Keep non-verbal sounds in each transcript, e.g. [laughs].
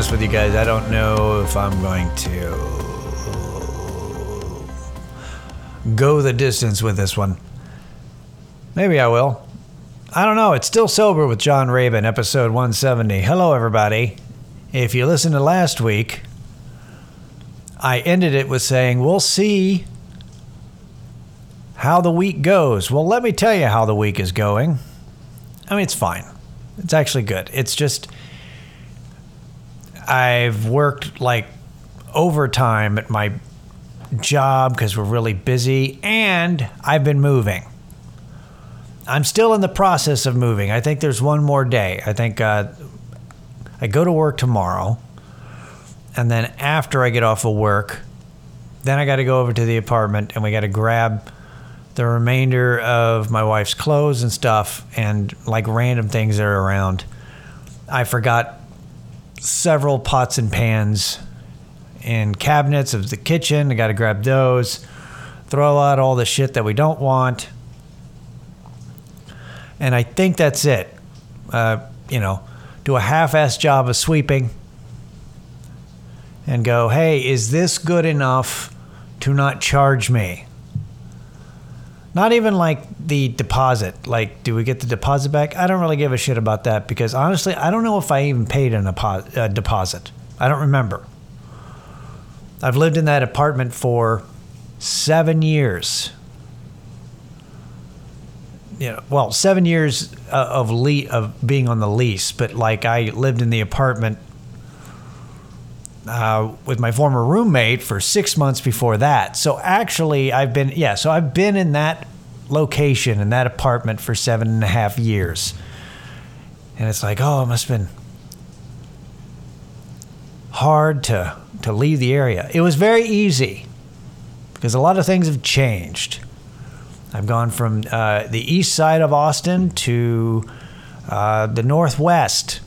honest with you guys. I don't know if I'm going to go the distance with this one. Maybe I will. I don't know. It's still sober with John Rabin, episode 170. Hello, everybody. If you listened to last week, I ended it with saying, We'll see how the week goes. Well, let me tell you how the week is going. I mean, it's fine. It's actually good. It's just, I've worked like overtime at my job because we're really busy, and I've been moving. I'm still in the process of moving. I think there's one more day. I think uh, I go to work tomorrow, and then after I get off of work, then I got to go over to the apartment and we got to grab the remainder of my wife's clothes and stuff and like random things that are around. I forgot several pots and pans and cabinets of the kitchen. I got to grab those, throw out all the shit that we don't want. And I think that's it. Uh, you know, do a half ass job of sweeping and go, hey, is this good enough to not charge me? Not even like the deposit. Like, do we get the deposit back? I don't really give a shit about that because honestly, I don't know if I even paid a uh, deposit. I don't remember. I've lived in that apartment for seven years. You know, well, seven years uh, of le- of being on the lease, but like I lived in the apartment uh, with my former roommate for six months before that. So actually, I've been yeah. So I've been in that location in that apartment for seven and a half years, and it's like, oh, it must have been hard to to leave the area. It was very easy because a lot of things have changed. I've gone from uh, the east side of Austin to uh, the northwest.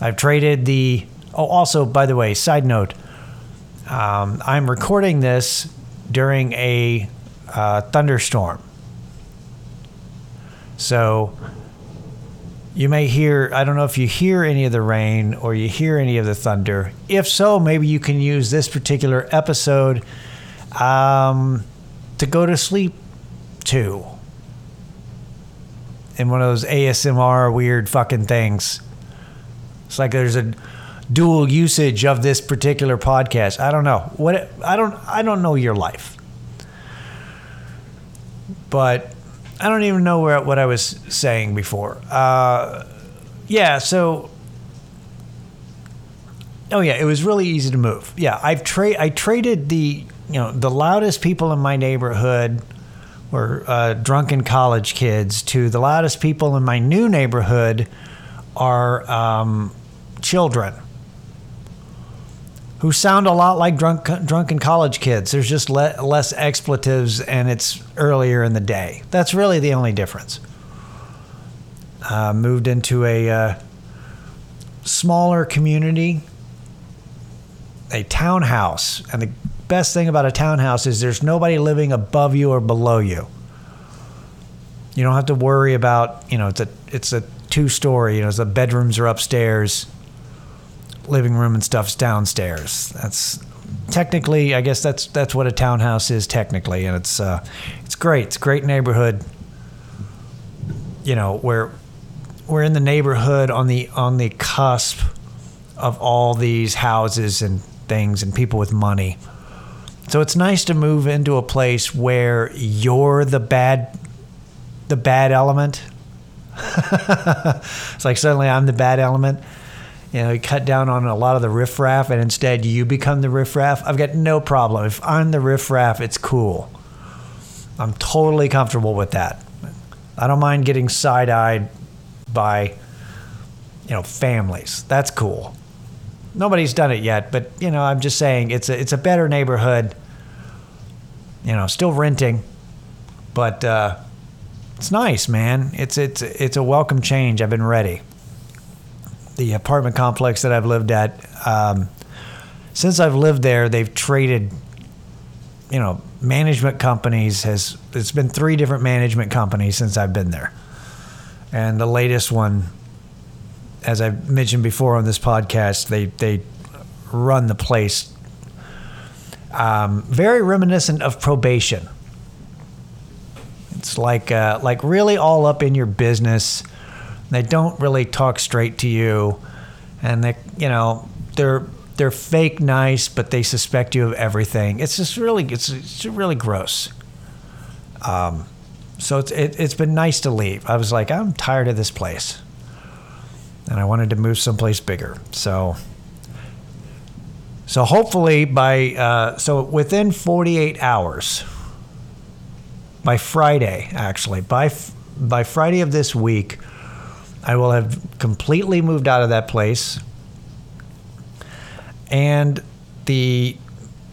I've traded the Oh, also, by the way, side note, um, I'm recording this during a uh, thunderstorm. So you may hear, I don't know if you hear any of the rain or you hear any of the thunder. If so, maybe you can use this particular episode um, to go to sleep to. In one of those ASMR weird fucking things. It's like there's a dual usage of this particular podcast. I don't know. What I don't I don't know your life. But I don't even know where, what I was saying before. Uh, yeah, so Oh yeah, it was really easy to move. Yeah, I've tra- I traded the you know the loudest people in my neighborhood were uh, drunken college kids to the loudest people in my new neighborhood are um, children who sound a lot like drunk, drunken college kids. There's just le- less expletives and it's earlier in the day. That's really the only difference. Uh, moved into a uh, smaller community, a townhouse. And the best thing about a townhouse is there's nobody living above you or below you. You don't have to worry about, you know, it's a, it's a two story, you know, the bedrooms are upstairs living room and stuff's downstairs. That's technically, I guess that's that's what a townhouse is technically, and it's uh, it's great. It's a great neighborhood. You know, where we're in the neighborhood on the on the cusp of all these houses and things and people with money. So it's nice to move into a place where you're the bad the bad element. [laughs] it's like suddenly I'm the bad element you know, cut down on a lot of the riffraff and instead you become the riffraff, I've got no problem. If I'm the riffraff, it's cool. I'm totally comfortable with that. I don't mind getting side eyed by, you know, families. That's cool. Nobody's done it yet, but you know, I'm just saying it's a it's a better neighborhood. You know, still renting, but uh, it's nice, man. It's it's it's a welcome change. I've been ready the apartment complex that I've lived at, um, since I've lived there, they've traded, you know, management companies. Has it's been three different management companies since I've been there, and the latest one as I mentioned before on this podcast, they they run the place um, very reminiscent of probation. It's like uh, like really all up in your business. They don't really talk straight to you, and they you know they're they're fake nice, but they suspect you of everything. It's just really it's, it's really gross. Um, so it's it, it's been nice to leave. I was like I'm tired of this place, and I wanted to move someplace bigger. So so hopefully by uh, so within 48 hours, by Friday actually by by Friday of this week, I will have completely moved out of that place, and the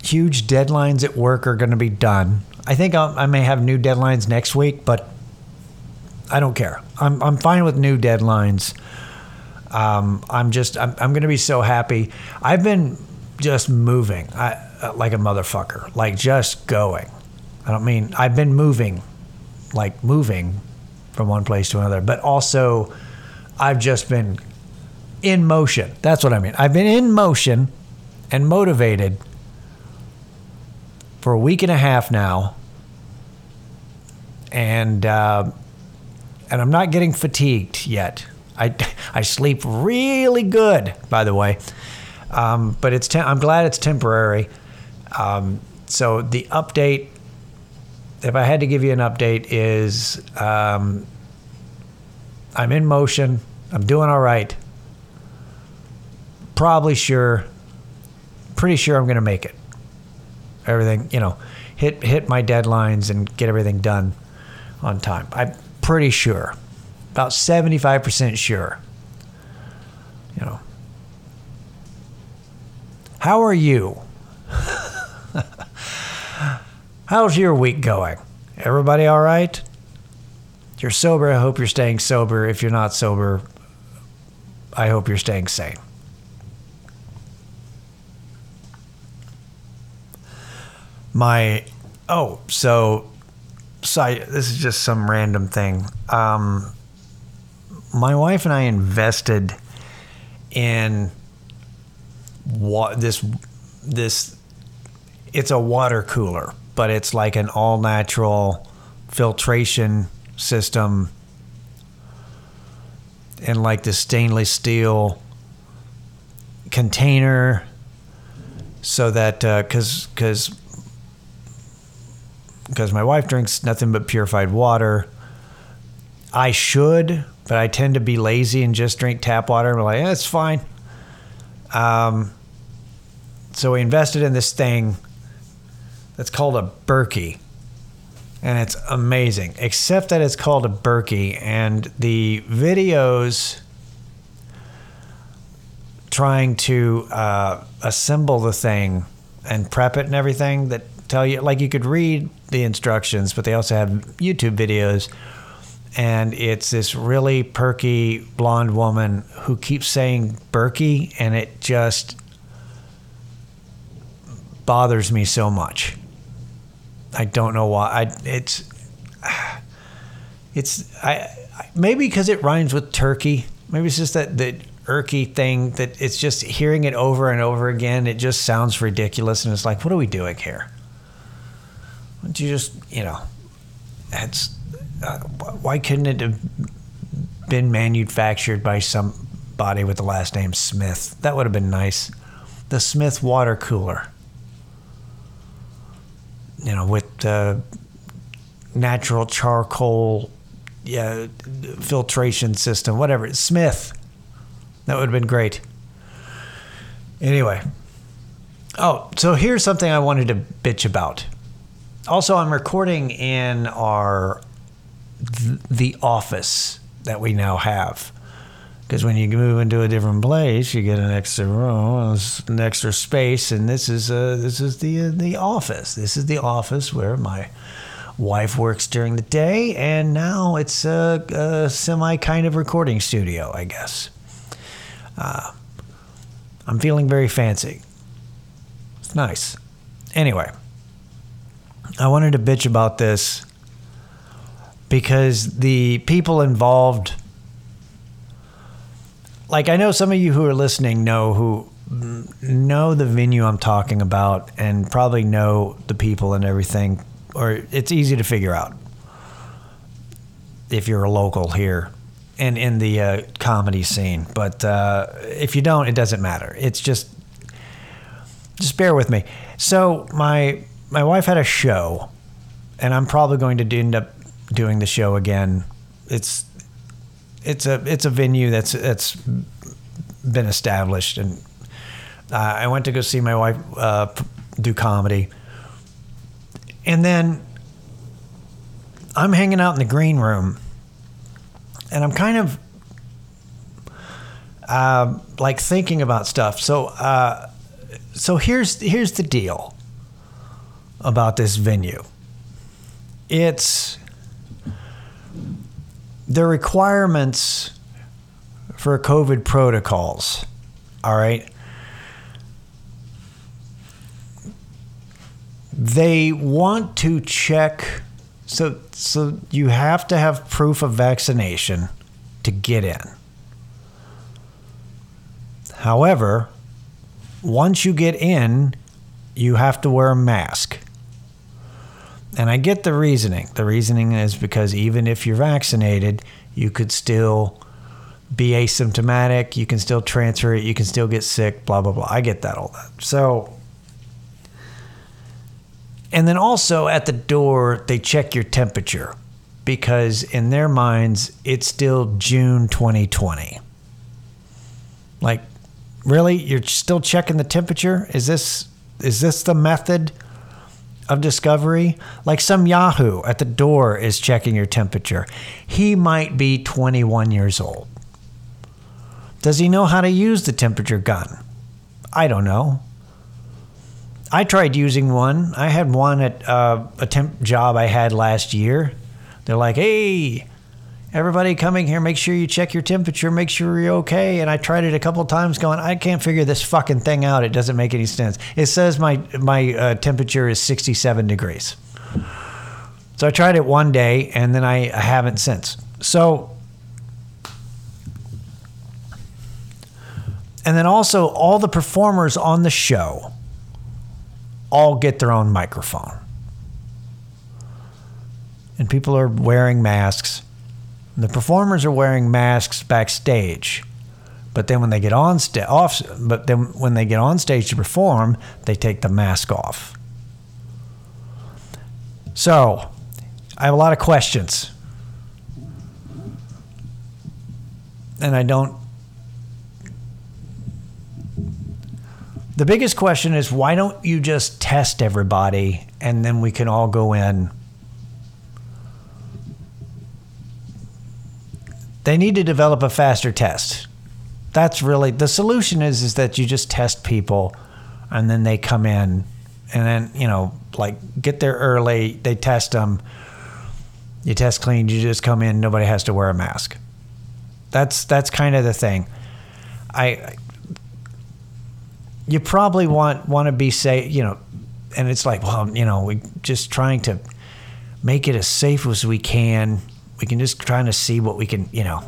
huge deadlines at work are going to be done. I think I'll, i may have new deadlines next week, but I don't care. I'm I'm fine with new deadlines. Um, I'm just I'm, I'm going to be so happy. I've been just moving I, like a motherfucker, like just going. I don't mean I've been moving, like moving from one place to another, but also I've just been in motion. That's what I mean. I've been in motion and motivated for a week and a half now, and uh, and I'm not getting fatigued yet. I [laughs] I sleep really good, by the way. Um, but it's te- I'm glad it's temporary. Um, so the update, if I had to give you an update, is um, I'm in motion. I'm doing all right. Probably sure, pretty sure I'm going to make it. Everything, you know, hit hit my deadlines and get everything done on time. I'm pretty sure, about 75% sure. You know, how are you? [laughs] How's your week going? Everybody all right? You're sober, I hope you're staying sober. If you're not sober, I hope you're staying sane. My oh, so so this is just some random thing. Um, my wife and I invested in wa- this this it's a water cooler, but it's like an all natural filtration system and like the stainless steel container so that because uh, because because my wife drinks nothing but purified water i should but i tend to be lazy and just drink tap water i'm like yeah, it's fine um, so we invested in this thing that's called a Berkey. And it's amazing, except that it's called a Berkey. And the videos trying to uh, assemble the thing and prep it and everything that tell you, like, you could read the instructions, but they also have YouTube videos and it's this really perky blonde woman who keeps saying Berkey, and it just bothers me so much. I don't know why. I it's it's I maybe because it rhymes with turkey. Maybe it's just that the irky thing that it's just hearing it over and over again. It just sounds ridiculous, and it's like, what are we doing here? Don't you just you know, it's uh, why couldn't it have been manufactured by somebody with the last name Smith? That would have been nice. The Smith water cooler. You know, with uh, natural charcoal yeah, filtration system, whatever. Smith. That would have been great. Anyway. Oh, so here's something I wanted to bitch about. Also, I'm recording in our the office that we now have. Because when you move into a different place, you get an extra room, an extra space, and this is uh, this is the uh, the office. This is the office where my wife works during the day, and now it's a, a semi kind of recording studio, I guess. Uh, I'm feeling very fancy. It's nice. Anyway, I wanted to bitch about this because the people involved like I know some of you who are listening know who know the venue I'm talking about and probably know the people and everything, or it's easy to figure out if you're a local here and in the uh, comedy scene. But uh, if you don't, it doesn't matter. It's just just bear with me. So my my wife had a show, and I'm probably going to end up doing the show again. It's it's a it's a venue that's that's been established, and uh, I went to go see my wife uh, do comedy, and then I'm hanging out in the green room, and I'm kind of uh, like thinking about stuff. So, uh, so here's here's the deal about this venue. It's the requirements for COVID protocols. All right. They want to check so so you have to have proof of vaccination to get in. However, once you get in, you have to wear a mask. And I get the reasoning. The reasoning is because even if you're vaccinated, you could still be asymptomatic, you can still transfer it, you can still get sick, blah blah blah. I get that all that. So and then also at the door they check your temperature because in their minds it's still June 2020. Like really you're still checking the temperature? Is this is this the method of discovery? Like some Yahoo at the door is checking your temperature. He might be 21 years old. Does he know how to use the temperature gun? I don't know. I tried using one. I had one at uh, a temp job I had last year. They're like, hey, everybody coming here, make sure you check your temperature, make sure you're okay. And I tried it a couple times, going, I can't figure this fucking thing out. It doesn't make any sense. It says my my uh, temperature is 67 degrees. So I tried it one day, and then I, I haven't since. So And then also, all the performers on the show all get their own microphone. And people are wearing masks. The performers are wearing masks backstage. But then when they get on sta- off, but then when they get on stage to perform, they take the mask off. So, I have a lot of questions. And I don't The biggest question is why don't you just test everybody and then we can all go in? They need to develop a faster test. That's really the solution is is that you just test people and then they come in and then, you know, like get there early, they test them. You test clean, you just come in, nobody has to wear a mask. That's that's kind of the thing. I you probably want want to be safe, you know, and it's like, well, you know, we just trying to make it as safe as we can. We can just try to see what we can, you know.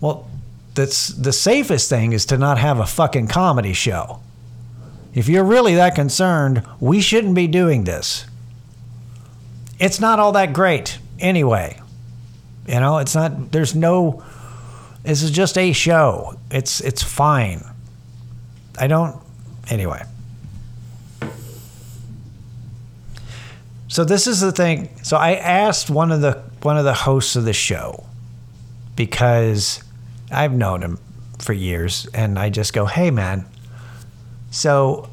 Well, that's the safest thing is to not have a fucking comedy show. If you're really that concerned, we shouldn't be doing this. It's not all that great anyway. You know, it's not there's no this is just a show. It's it's fine. I don't. Anyway. So this is the thing. So I asked one of the one of the hosts of the show because I've known him for years, and I just go, "Hey, man. So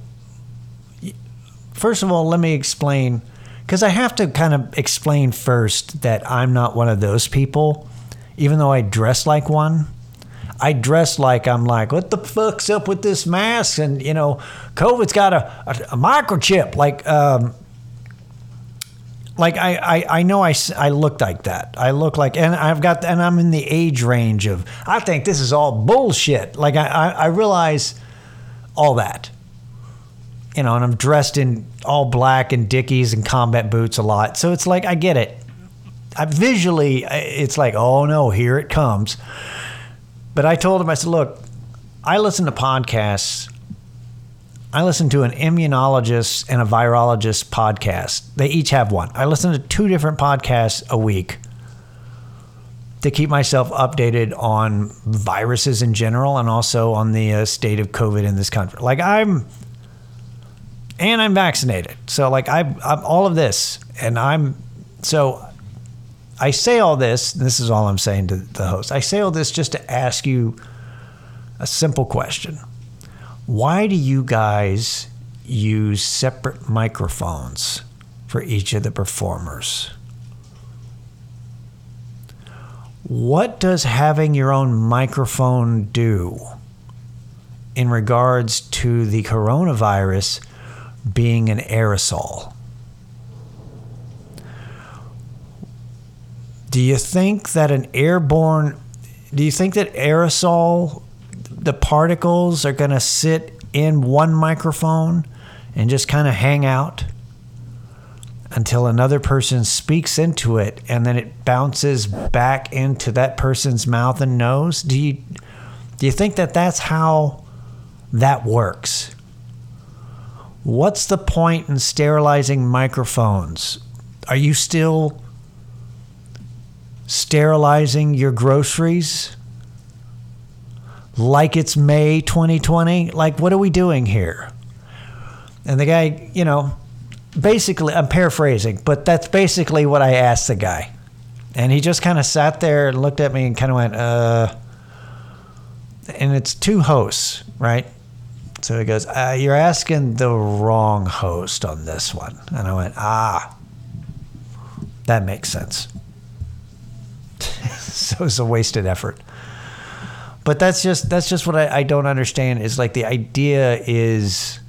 first of all, let me explain." Because I have to kind of explain first that I'm not one of those people, even though I dress like one. I dress like I'm like, what the fuck's up with this mask? And you know, COVID's got a, a, a microchip. Like, um, like I, I, I know I, I look like that. I look like, and I've got, and I'm in the age range of, I think this is all bullshit. Like I, I, I realize all that, you know, and I'm dressed in all black and Dickies and combat boots a lot. So it's like, I get it. I visually, it's like, oh no, here it comes. But I told him, I said, look, I listen to podcasts. I listen to an immunologist and a virologist podcast. They each have one. I listen to two different podcasts a week to keep myself updated on viruses in general and also on the uh, state of COVID in this country. Like I'm, and I'm vaccinated. So like I, I'm all of this, and I'm so. I say all this. This is all I'm saying to the host. I say all this just to ask you a simple question. Why do you guys use separate microphones for each of the performers? What does having your own microphone do in regards to the coronavirus being an aerosol? Do you think that an airborne, do you think that aerosol, the particles are going to sit in one microphone and just kind of hang out? until another person speaks into it and then it bounces back into that person's mouth and nose. Do you do you think that that's how that works? What's the point in sterilizing microphones? Are you still sterilizing your groceries like it's May 2020 like what are we doing here and the guy you know basically, I'm paraphrasing, but that's basically what I asked the guy. And he just kind of sat there and looked at me and kind of went, uh, and it's two hosts, right? So he goes, uh, You're asking the wrong host on this one. And I went, Ah, that makes sense. [laughs] so it's a wasted effort. But that's just that's just what I, I don't understand is like the idea is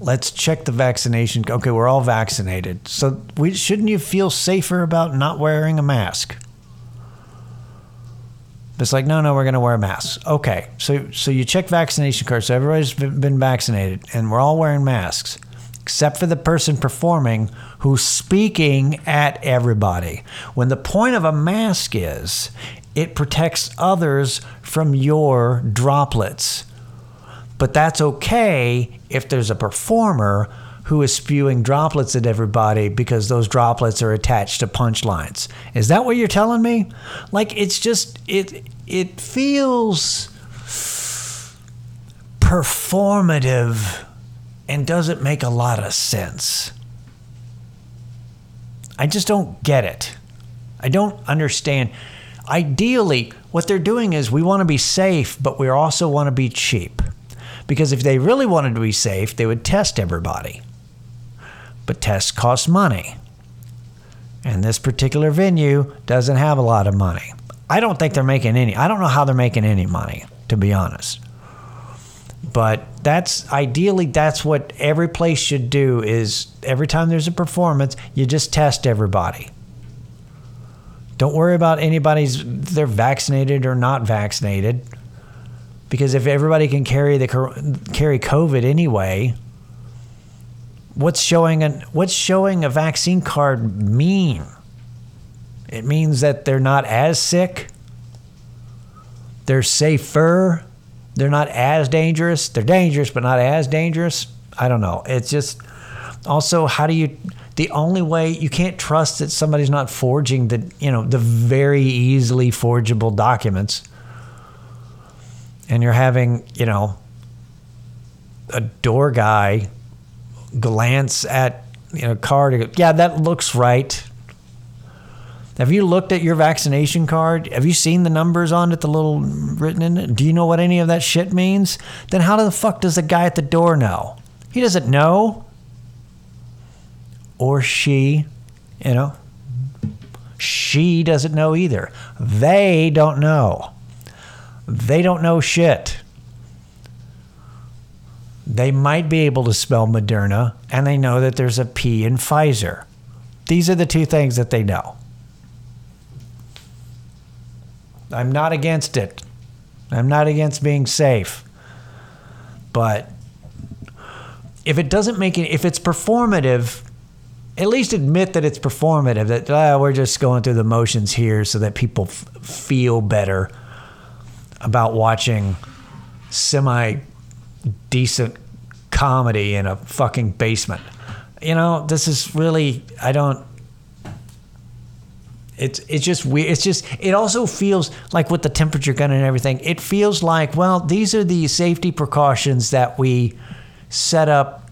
let's check the vaccination. Okay, we're all vaccinated. So we shouldn't you feel safer about not wearing a mask? It's like, no, no, we're going to wear masks. Okay, so so you check vaccination cards. So everybody's been vaccinated, and we're all wearing masks, except for the person performing who's speaking at everybody. When the point of a mask is, it protects others from your droplets. But that's okay if there's a performer who is spewing droplets at everybody because those droplets are attached to punchlines. Is that what you're telling me? Like it's just it it feels performative and doesn't make a lot of sense. I just don't get it. I don't understand. Ideally, what they're doing is we want to be safe, but we also want to be cheap. Because if they really wanted to be safe, they would test everybody. But tests cost money. And this particular venue doesn't have a lot of money. I don't think they're making any. I don't know how they're making any money, to be honest. But that's ideally that's what every place should do is every time there's a performance, you just test everybody. Don't worry about anybody's they're vaccinated or not vaccinated because if everybody can carry the carry COVID anyway, what's showing an what's showing a vaccine card mean? It means that they're not as sick. They're safer. They're not as dangerous. They're dangerous, but not as dangerous. I don't know. It's just also how do you the only way you can't trust that somebody's not forging the you know the very easily forgeable documents. And you're having, you know, a door guy glance at you know card go, yeah that looks right. Have you looked at your vaccination card? Have you seen the numbers on it the little written in it? Do you know what any of that shit means? Then how the fuck does the guy at the door know? He doesn't know or she you know she doesn't know either they don't know they don't know shit. They might be able to spell Moderna, and they know that there's a P in Pfizer. These are the two things that they know. I'm not against it. I'm not against being safe. But if it doesn't make it, if it's performative, at least admit that it's performative, that ah, we're just going through the motions here so that people f- feel better about watching semi decent comedy in a fucking basement. You know, this is really I don't it's it's just weird. It's just it also feels like with the temperature gun and everything, it feels like well, these are the safety precautions that we set up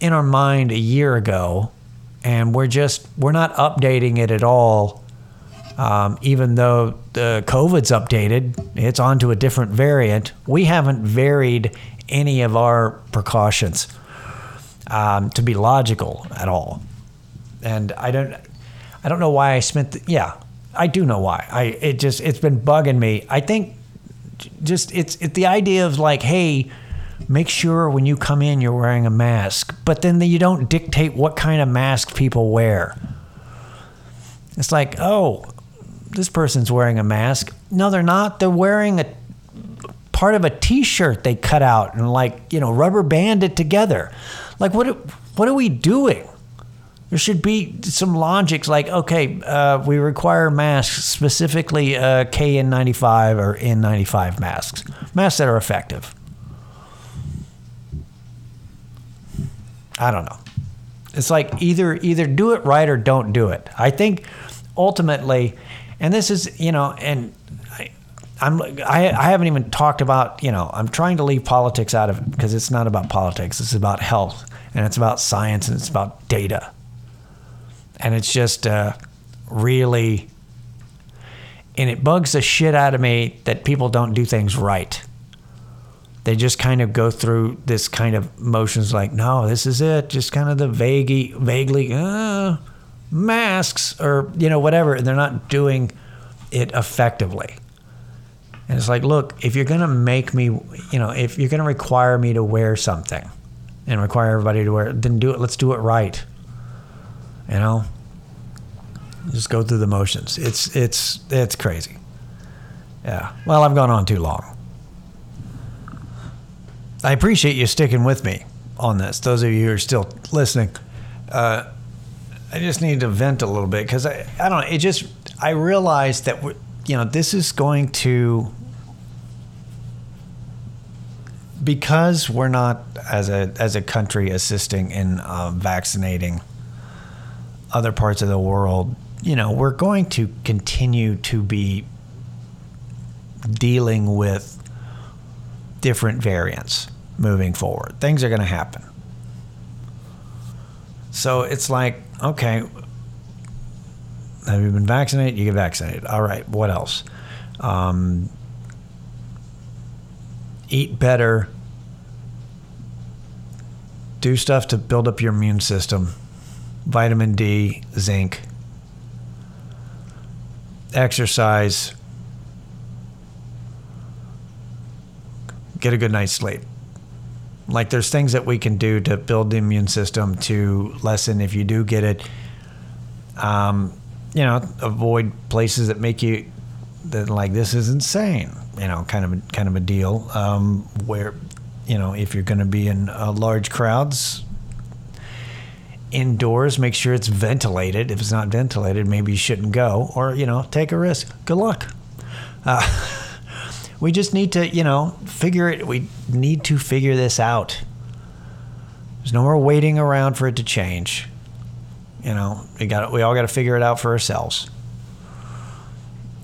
in our mind a year ago, and we're just we're not updating it at all. Um, even though the COVID's updated, it's onto a different variant. We haven't varied any of our precautions um, to be logical at all, and I don't. I don't know why I spent. The, yeah, I do know why. I it just it's been bugging me. I think just it's it, the idea of like, hey, make sure when you come in you're wearing a mask, but then you don't dictate what kind of mask people wear. It's like, oh, this person's wearing a mask. No, they're not. They're wearing a part of a T-shirt they cut out and like you know rubber band it together. Like what? What are we doing? there should be some logics like okay uh, we require masks specifically uh, kn95 or n95 masks masks that are effective i don't know. It's like either either do it right or don't do it. I think ultimately and this is you know and I, I'm I, I haven't even talked about you know I'm trying to leave politics out of it because it's not about politics. It's about health and it's about science and it's about data. And it's just uh, really and it bugs the shit out of me that people don't do things right they just kind of go through this kind of motions like no this is it just kind of the vaguely vaguely uh, masks or you know whatever and they're not doing it effectively and it's like look if you're going to make me you know if you're going to require me to wear something and require everybody to wear it then do it let's do it right you know, just go through the motions. It's it's it's crazy. Yeah. Well, I've gone on too long. I appreciate you sticking with me on this. Those of you who are still listening, uh, I just need to vent a little bit because I I don't. It just I realized that you know this is going to because we're not as a as a country assisting in uh, vaccinating other parts of the world, you know, we're going to continue to be dealing with different variants moving forward. Things are going to happen. So it's like, okay, have you been vaccinated? You get vaccinated. All right, what else? Um, eat better. Do stuff to build up your immune system vitamin D, zinc, exercise, get a good night's sleep. Like there's things that we can do to build the immune system to lessen if you do get it. Um, you know, avoid places that make you that like this is insane. You know, kind of kind of a deal um, where you know if you're going to be in uh, large crowds, indoors, make sure it's ventilated. If it's not ventilated, maybe you shouldn't go or, you know, take a risk. Good luck. Uh, [laughs] we just need to, you know, figure it. We need to figure this out. There's no more waiting around for it to change. You know, we got we all got to figure it out for ourselves.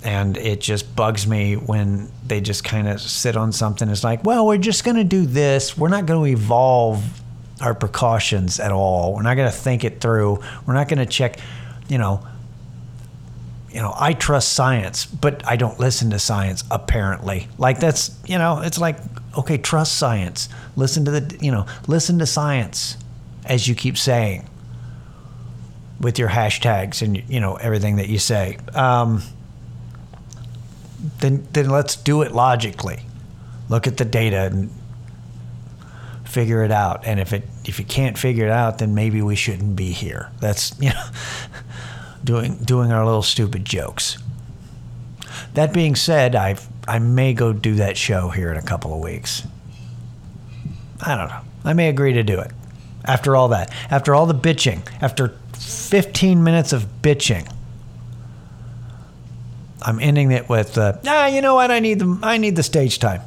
And it just bugs me when they just kind of sit on something. It's like, well, we're just going to do this. We're not going to evolve our precautions at all. We're not going to think it through. We're not going to check, you know, you know, I trust science, but I don't listen to science apparently. Like that's, you know, it's like okay, trust science. Listen to the, you know, listen to science as you keep saying with your hashtags and you know everything that you say. Um, then then let's do it logically. Look at the data and figure it out. And if it if you can't figure it out, then maybe we shouldn't be here. That's [laughs] you know doing doing our little stupid jokes. That being said, I I may go do that show here in a couple of weeks. I don't know. I may agree to do it. After all that, after all the bitching, after 15 minutes of bitching, I'm ending it with, uh, ah, you know what? I need the I need the stage time.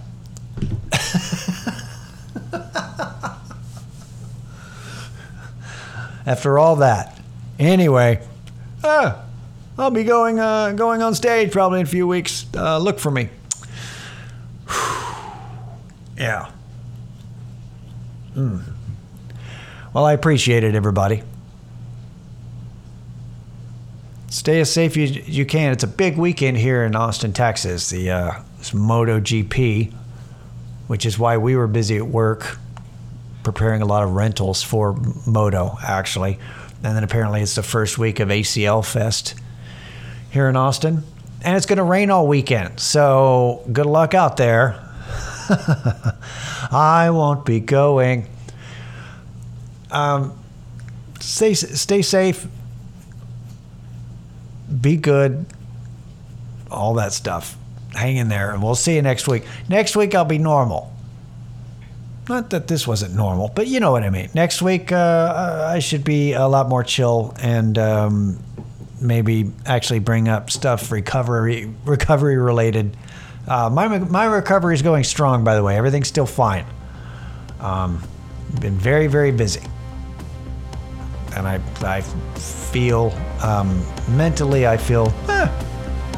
[laughs] After all that, anyway, ah, I'll be going uh, going on stage probably in a few weeks. Uh, look for me. [sighs] yeah. Mm. Well, I appreciate it, everybody. Stay as safe as you can. It's a big weekend here in Austin, Texas. The uh, MotoGP, which is why we were busy at work preparing a lot of rentals for Moto, actually. And then apparently it's the first week of ACL Fest here in Austin. And it's going to rain all weekend. So good luck out there. [laughs] I won't be going. Um, stay, stay safe. Be good. All that stuff. Hang in there. And we'll see you next week. Next week, I'll be normal. Not that this wasn't normal, but you know what I mean. Next week, uh, I should be a lot more chill and um, maybe actually bring up stuff recovery recovery related. Uh, my my recovery is going strong, by the way. Everything's still fine. Um, been very very busy, and I I feel um, mentally I feel eh,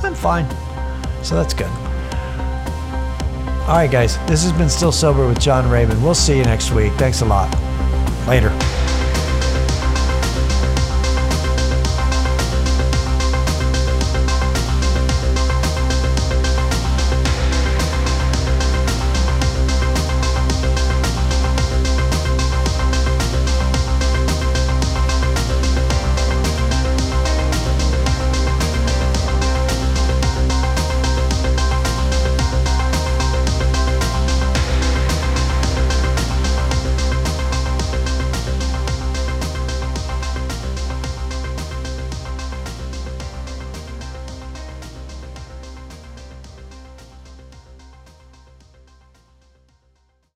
I'm fine, so that's good. All right, guys, this has been Still Sober with John Raven. We'll see you next week. Thanks a lot. Later.